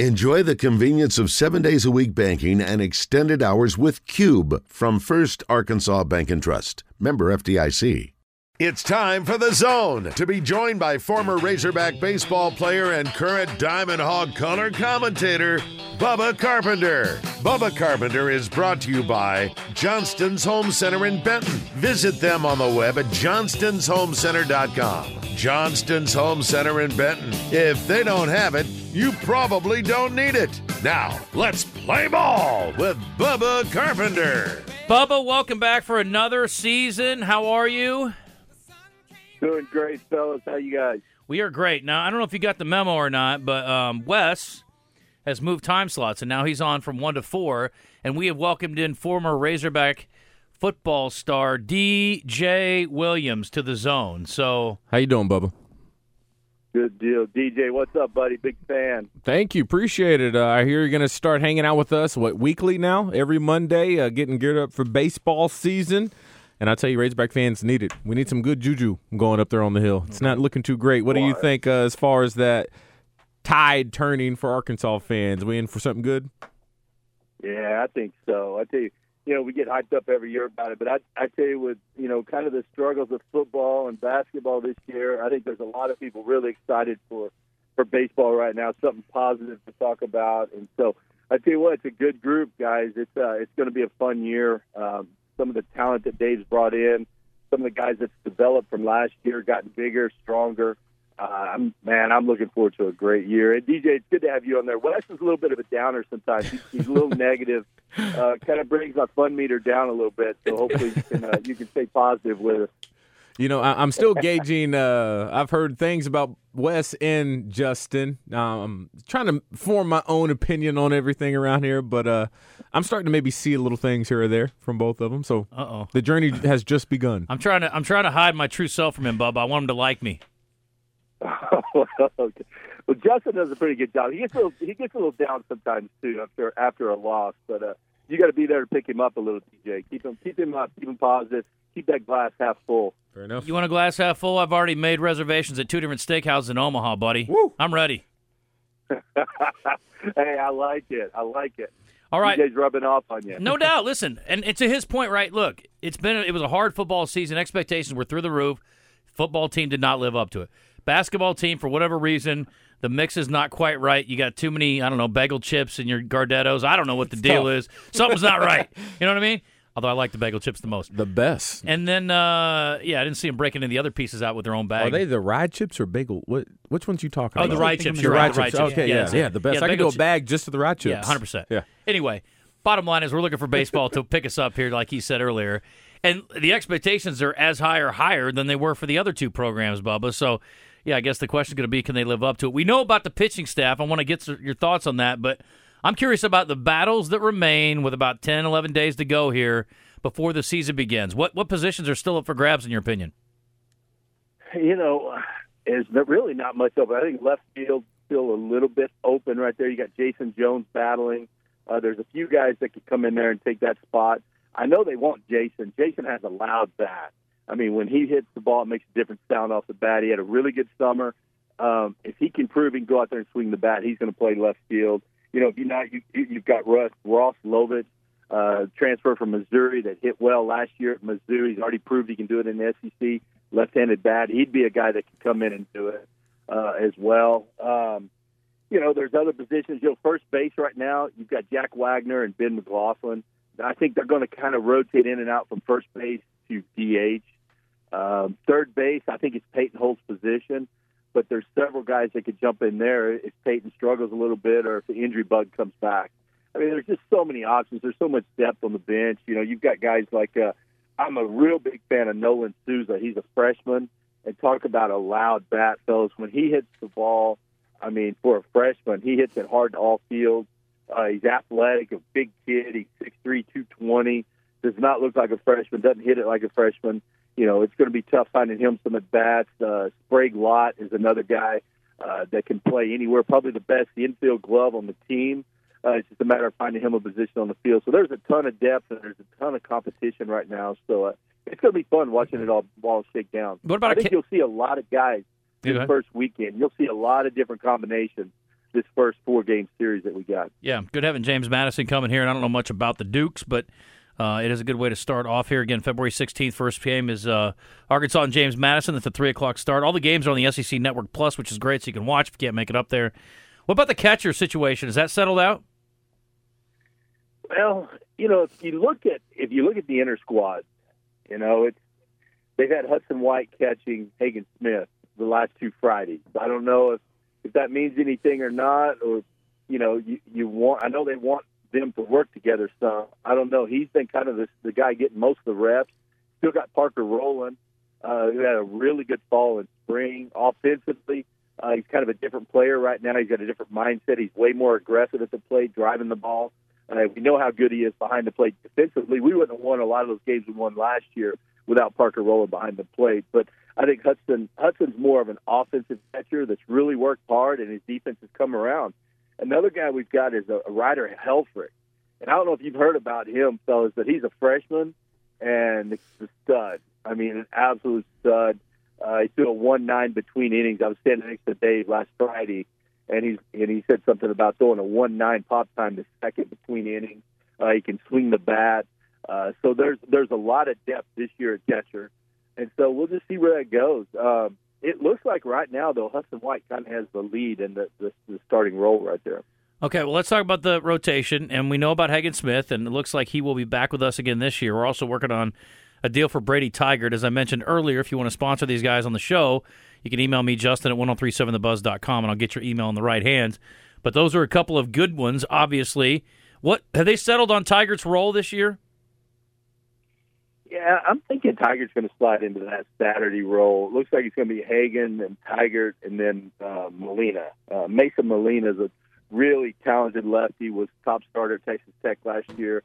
Enjoy the convenience of seven days a week banking and extended hours with Cube from First Arkansas Bank and Trust. Member FDIC. It's time for the zone to be joined by former Razorback baseball player and current Diamond Hog color commentator, Bubba Carpenter. Bubba Carpenter is brought to you by Johnston's Home Center in Benton. Visit them on the web at johnstonsHomeCenter.com. Johnston's Home Center in Benton. If they don't have it, you probably don't need it. Now, let's play ball with Bubba Carpenter. Bubba, welcome back for another season. How are you? Doing great, fellas. How you guys? We are great. Now, I don't know if you got the memo or not, but um, Wes has moved time slots, and now he's on from 1 to 4, and we have welcomed in former Razorback football star DJ Williams to the zone. So, how you doing, Bubba? Good deal, DJ. What's up, buddy? Big fan. Thank you, appreciate it. Uh, I hear you're going to start hanging out with us what weekly now, every Monday, uh, getting geared up for baseball season. And I tell you, Razorback fans need it. We need some good juju going up there on the hill. It's not looking too great. What do you think uh, as far as that tide turning for Arkansas fans? We in for something good? Yeah, I think so. I tell you, you know, we get hyped up every year about it, but I, I tell you, with you know, kind of the struggles of football and basketball this year, I think there's a lot of people really excited for for baseball right now. Something positive to talk about, and so I tell you what, it's a good group, guys. It's uh, it's going to be a fun year. Um, some of the talent that Dave's brought in, some of the guys that's developed from last year, gotten bigger, stronger. Uh, I'm man, I'm looking forward to a great year. And DJ, it's good to have you on there. Wes is a little bit of a downer sometimes. He's, he's a little negative. Uh, kind of brings my fun meter down a little bit. So hopefully you can uh, you can stay positive with us. You know, I, am still gauging. Uh, I've heard things about Wes and Justin. Um, I'm trying to form my own opinion on everything around here, but uh, I'm starting to maybe see little things here or there from both of them. So Uh-oh. the journey has just begun. I'm trying to I'm trying to hide my true self from him, Bubba. I want him to like me. Okay. Well, Justin does a pretty good job. He gets a little, he gets a little down sometimes too after after a loss, but uh, you got to be there to pick him up a little, DJ. Keep him keep him up, keep him positive, keep that glass half full. Fair enough. You want a glass half full? I've already made reservations at two different steakhouses in Omaha, buddy. Woo. I'm ready. hey, I like it. I like it. All right. DJ's rubbing off on you. No doubt. Listen, and, and to his point, right? Look, it's been it was a hard football season. Expectations were through the roof. Football team did not live up to it. Basketball team, for whatever reason, the mix is not quite right. You got too many, I don't know, bagel chips in your Gardettos. I don't know what the deal tough. is. Something's not right. You know what I mean? Although I like the bagel chips the most. The best. And then, uh, yeah, I didn't see them breaking any of the other pieces out with their own bag. Are they the rye chips or bagel? What? Which ones you talking Oh, about? Oh, the rye chips. The You're right. rye The rye chips. chips. Okay, yeah, yeah, the best. Yeah, I could go a chi- bag just to the rye chips. Yeah, hundred percent. Yeah. Anyway, bottom line is we're looking for baseball to pick us up here, like he said earlier, and the expectations are as high or higher than they were for the other two programs, Bubba. So, yeah, I guess the question is going to be, can they live up to it? We know about the pitching staff. I want to get your thoughts on that, but I'm curious about the battles that remain with about 10, 11 days to go here before the season begins. What what positions are still up for grabs in your opinion? You know, there's not- really not much open. I think left field still a little bit open right there. You got Jayson Jones battling. Uh, there's a few guys that could come in there and take that spot. I know they want Jayson. Jayson has a loud bat. I mean, when he hits the ball, it makes a different sound off the bat. He had a really good summer. Um, if he can prove he can go out there and swing the bat, he's going to play left field. You know, if you're not, you, you- you've got Russ Ross Lovich, uh, transfer from Missouri that hit well last year at Mizzou. He's already proved he can do it in the SEC. Left-handed bat. He'd be a guy that could come in and do it uh, as well. Um, you know, there's other positions. You know, first base right now, you've got Jack Wagner and Ben McLaughlin. I think they're going to kind of rotate in and out from first base to DH. Um, third base, I think it's Peyton Holt's position, but there's several guys that could jump in there if Peyton struggles a little bit or if the injury bug comes back. I mean, there's just so many options. There's so much depth on the bench. You know, you've got guys like uh, I'm a real big fan of Nolan Souza. He's a freshman, and talk about a loud bat, fellas. When he hits the ball, I mean, for a freshman, he hits it hard to all fields. Uh, he's athletic, a big kid. He's 6'3", 220. Does not look like a freshman. Doesn't hit it like a freshman. You know, it's going to be tough finding him some at bats. Uh, Sprague Lott is another guy uh, that can play anywhere. Probably the best infield glove on the team. Uh, it's just a matter of finding him a position on the field. So there's a ton of depth and there's a ton of competition right now. So uh, it's going to be fun watching it all all shake down. What about I think you'll see a lot of guys Yeah, in the first weekend. You'll see a lot of different combinations this first four game series that we got. Yeah, good having James Madison coming here. And I don't know much about the Dukes, but uh, it is a good way to start off here. Again, February 16th, first game is uh, Arkansas and James Madison. That's a 3 o'clock start. All the games are on the SEC Network Plus, which is great, so you can watch if you can't make it up there. What about the catcher situation? Is that settled out? Well, you know, if you look at if you look at the inner squad, you know, it's they've had Hudson White catching Hagen Smith the last two Fridays. I don't know if if that means anything or not, or you know, you, you want. I know they want them to work together some. I don't know. He's been kind of the, the guy getting most of the reps. Still got Parker Rowland, uh, who had a really good fall in spring. Offensively, uh, he's kind of a different player right now. He's got a different mindset. He's way more aggressive at the plate, driving the ball. Uh, we know how good he is behind the plate defensively. We wouldn't have won a lot of those games we won last year without Parker Rowland behind the plate. But I think Hudson Hudson's more of an offensive catcher that's really worked hard, and his defense has come around. Another guy we've got is a, a Ryder Helfrich. And I don't know if you've heard about him, fellas, but he's a freshman and it's a stud. I mean, an absolute stud. Uh, he threw a one nine between innings. I was standing next to Dave last Friday, and he's and he said something about throwing a one nine pop time the second between innings. Uh, he can swing the bat. Uh, so there's there's a lot of depth this year at catcher, and so we'll just see where that goes. Um, it looks like right now though Hudson White kind of has the lead in the, the the starting role right there. Okay, well, let's talk about the rotation. And we know about Hagen Smith, and it looks like he will be back with us again this year. We're also working on a deal for Brady Tygart. As I mentioned earlier, if you want to sponsor these guys on the show, you can email me, Justin at 1037thebuzz.com, and I'll get your email in the right hands. But those are a couple of good ones, obviously. What Have they settled on Tygart's role this year? Yeah, I'm thinking Tygart's going to slide into that Saturday role. It looks like it's going to be Hagen and Tygart and then uh, Molina. Uh, Mason Molina is a really talented lefty. He was top starter at Texas Tech last year.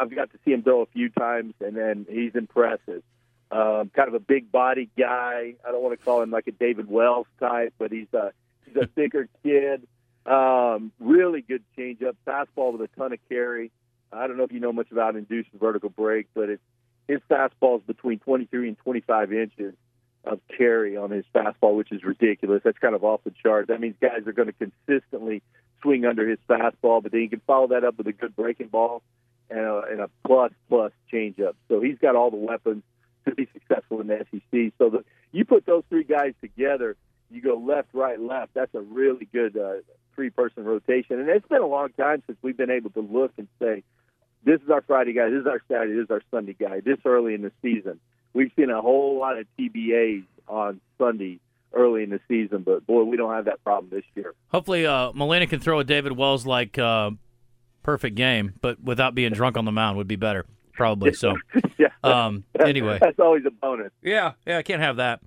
I've got to see him throw a few times, and then he's impressive. Um, kind of a big body guy. I don't want to call him like a David Wells type, but he's a he's a bigger kid. Um, really good changeup, fastball with a ton of carry. I don't know if you know much about induced vertical break, but it's his fastball is between 23 and 25 inches of carry on his fastball, which is ridiculous. That's kind of off the chart. That means guys are going to consistently swing under his fastball, but then you can follow that up with a good breaking ball and a, and a plus plus changeup. So he's got all the weapons to be successful in the SEC. So the, you put those three guys together, you go left, right, left. That's a really good uh, three person rotation. And it's been a long time since we've been able to look and say, this is our Friday guy, this is our Saturday, this is our Sunday guy, this early in the season. We've seen a whole lot of TBAs on Sunday early in the season, but boy, we don't have that problem this year. Hopefully, uh, Molina can throw a David Wells like uh, perfect game, but without being drunk on the mound would be better, probably. So, yeah. um, anyway, that's always a bonus. Yeah, yeah, I can't have that.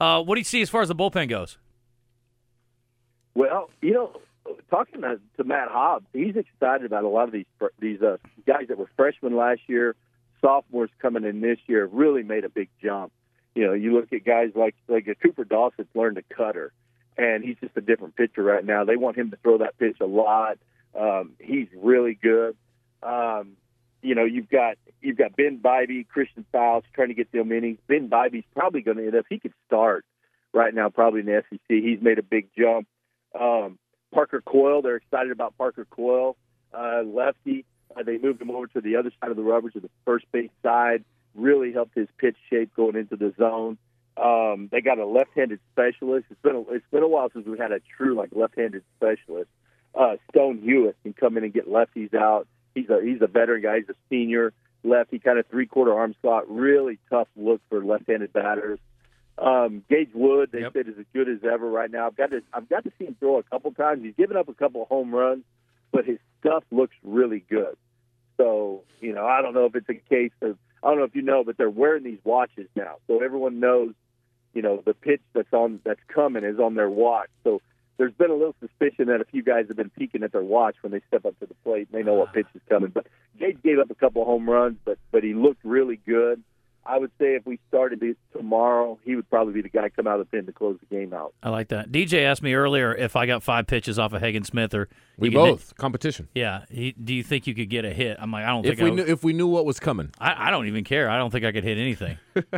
Uh, what do you see as far as the bullpen goes? Well, you know, talking to, to Matt Hobbs, he's excited about a lot of these these uh, guys that were freshmen last year, sophomores coming in this year, really made a big jump. You know, you look at guys like like a Cooper Dawson's learned a cutter, and he's just a different pitcher right now. They want him to throw that pitch a lot. Um, he's really good. Um, you know, you've got you've got Ben Bybee, Christian Foutch trying to get them innings. Ben Bybee's probably going to end up. He could start right now, probably in the SEC. He's made a big jump. Um, Parker Coyle, they're excited about Parker Coyle, uh, lefty. Uh, they moved him over to the other side of the rubber, to the first base side. Really helped his pitch shape going into the zone. Um, they got a left-handed specialist. It's been a, it's been a while since we had a true like left-handed specialist. Uh, Stone Hewlett can come in and get lefties out. He's a he's a veteran guy. He's a senior lefty, kind of three-quarter arm slot. Really tough look for left-handed batters. Um, Gage Wood, they Yep. said, is as good as ever right now. I've got to I've got to see him throw a couple times. He's given up a couple of home runs, but his stuff looks really good. So you know, I don't know if it's a case of I don't know if you know, but they're wearing these watches now, so everyone knows, you know, the pitch that's on that's coming is on their watch. So there's been a little suspicion that a few guys have been peeking at their watch when they step up to the plate. and They know what pitch is coming. But Gage gave up a couple of home runs, but but he looked really good. I would say if we started it tomorrow, he would probably be the guy come out of the pen to close the game out. I like that. DJ asked me earlier if I got five pitches off of Hagen Smith or We you could- both competition. Yeah. He, do you think you could get a hit? I'm like, I don't If think we I, knew if we knew what was coming, I, I don't even care. I don't think I could hit anything.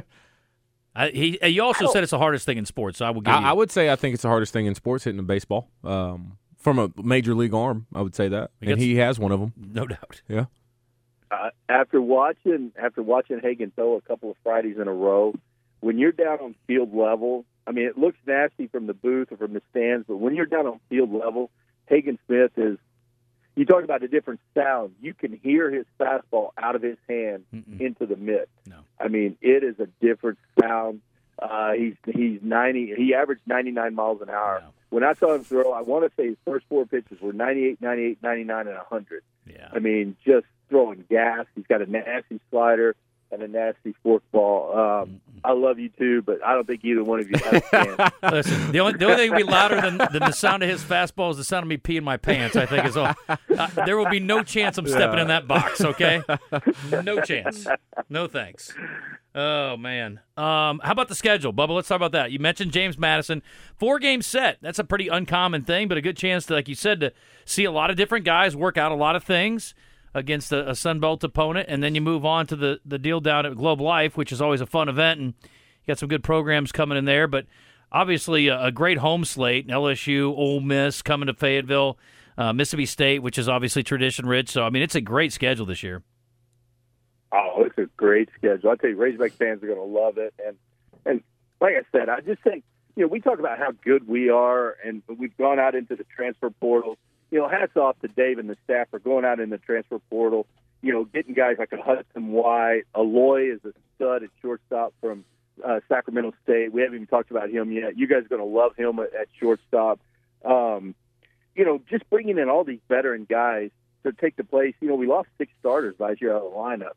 I, he, you also said it's the hardest thing in sports, so I will give you. I, I would say I think it's the hardest thing in sports hitting a baseball. Um, from a major league arm. I would say that, and he has one of them. No doubt. Yeah. Uh, after watching after watching Hagen throw a couple of Fridays in a row, when you're down on field level, I mean, it looks nasty from the booth or from the stands, but when you're down on field level, Hagen Smith is. You talk about a different sound. You can hear his fastball out of his hand Mm-mm. into the mitt. No. I mean, it is a different sound. Uh, he's he's ninety. He averaged ninety nine miles an hour. No. When I saw him throw, I want to say his first four pitches were 98, 98, 99, and hundred. Yeah. I mean, just throwing gas. He's got a nasty slider and a nasty forkball. Um, I love you too, but I don't think either one of you has a chance. Listen, the only the only thing be louder than, than the sound of his fastball is the sound of me peeing my pants. I think is all. Uh, there will be no chance I'm stepping in that box. Okay, no chance. No thanks. Oh man. Um, how about the schedule, Bubba? Let's talk about that. You mentioned James Madison, four game set. That's a pretty uncommon thing, but a good chance to, like you said, to see a lot of different guys work out a lot of things against a, a Sun Belt opponent, and then you move on to the the deal down at Globe Life, which is always a fun event, and you got some good programs coming in there. But obviously, a, a great home slate: LSU, Ole Miss coming to Fayetteville, uh, Mississippi State, which is obviously tradition rich. So I mean, it's a great schedule this year. Oh, it's a great schedule. I tell you, Razorback fans are going to love it. And and like I said, I just think you know we talk about how good we are, and we've gone out into the transfer portal. You know, hats off to Dave and the staff for going out in the transfer portal. You know, getting guys like a Hudson White, Aloy is a stud at shortstop from uh, Sacramento State. We haven't even talked about him yet. You guys are going to love him at, at shortstop. Um, you know, just bringing in all these veteran guys to take the place. You know, we lost six starters last year out of the lineup.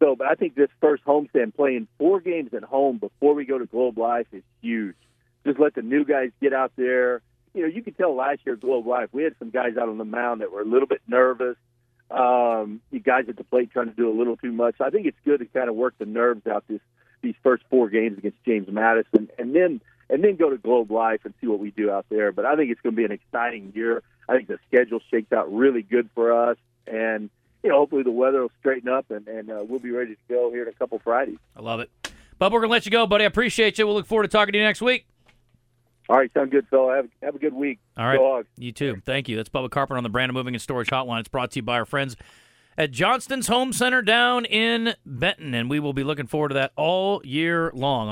So, but I think this first homestand, playing four games at home before we go to Globe Life, is huge. Just let the new guys get out there. You know, you could tell last year at Globe Life, we had some guys out on the mound that were a little bit nervous. Um, you guys at the plate trying to do a little too much. I think it's good to kind of work the nerves out this these first four games against James Madison, and then and then go to Globe Life and see what we do out there. But I think it's going to be an exciting year. I think the schedule shakes out really good for us, and you know, hopefully the weather will straighten up and, and uh, we'll be ready to go here in a couple Fridays. I love it. Bubba, we're going to let you go, buddy. I appreciate you. We'll look forward to talking to you next week. All right, sound good, fella. Have, have a good week. All right. You too. Thank you. That's Bubba Carpenter on the Brandon Moving and Storage Hotline. It's brought to you by our friends at Johnston's Home Center down in Benton, and we will be looking forward to that all year long.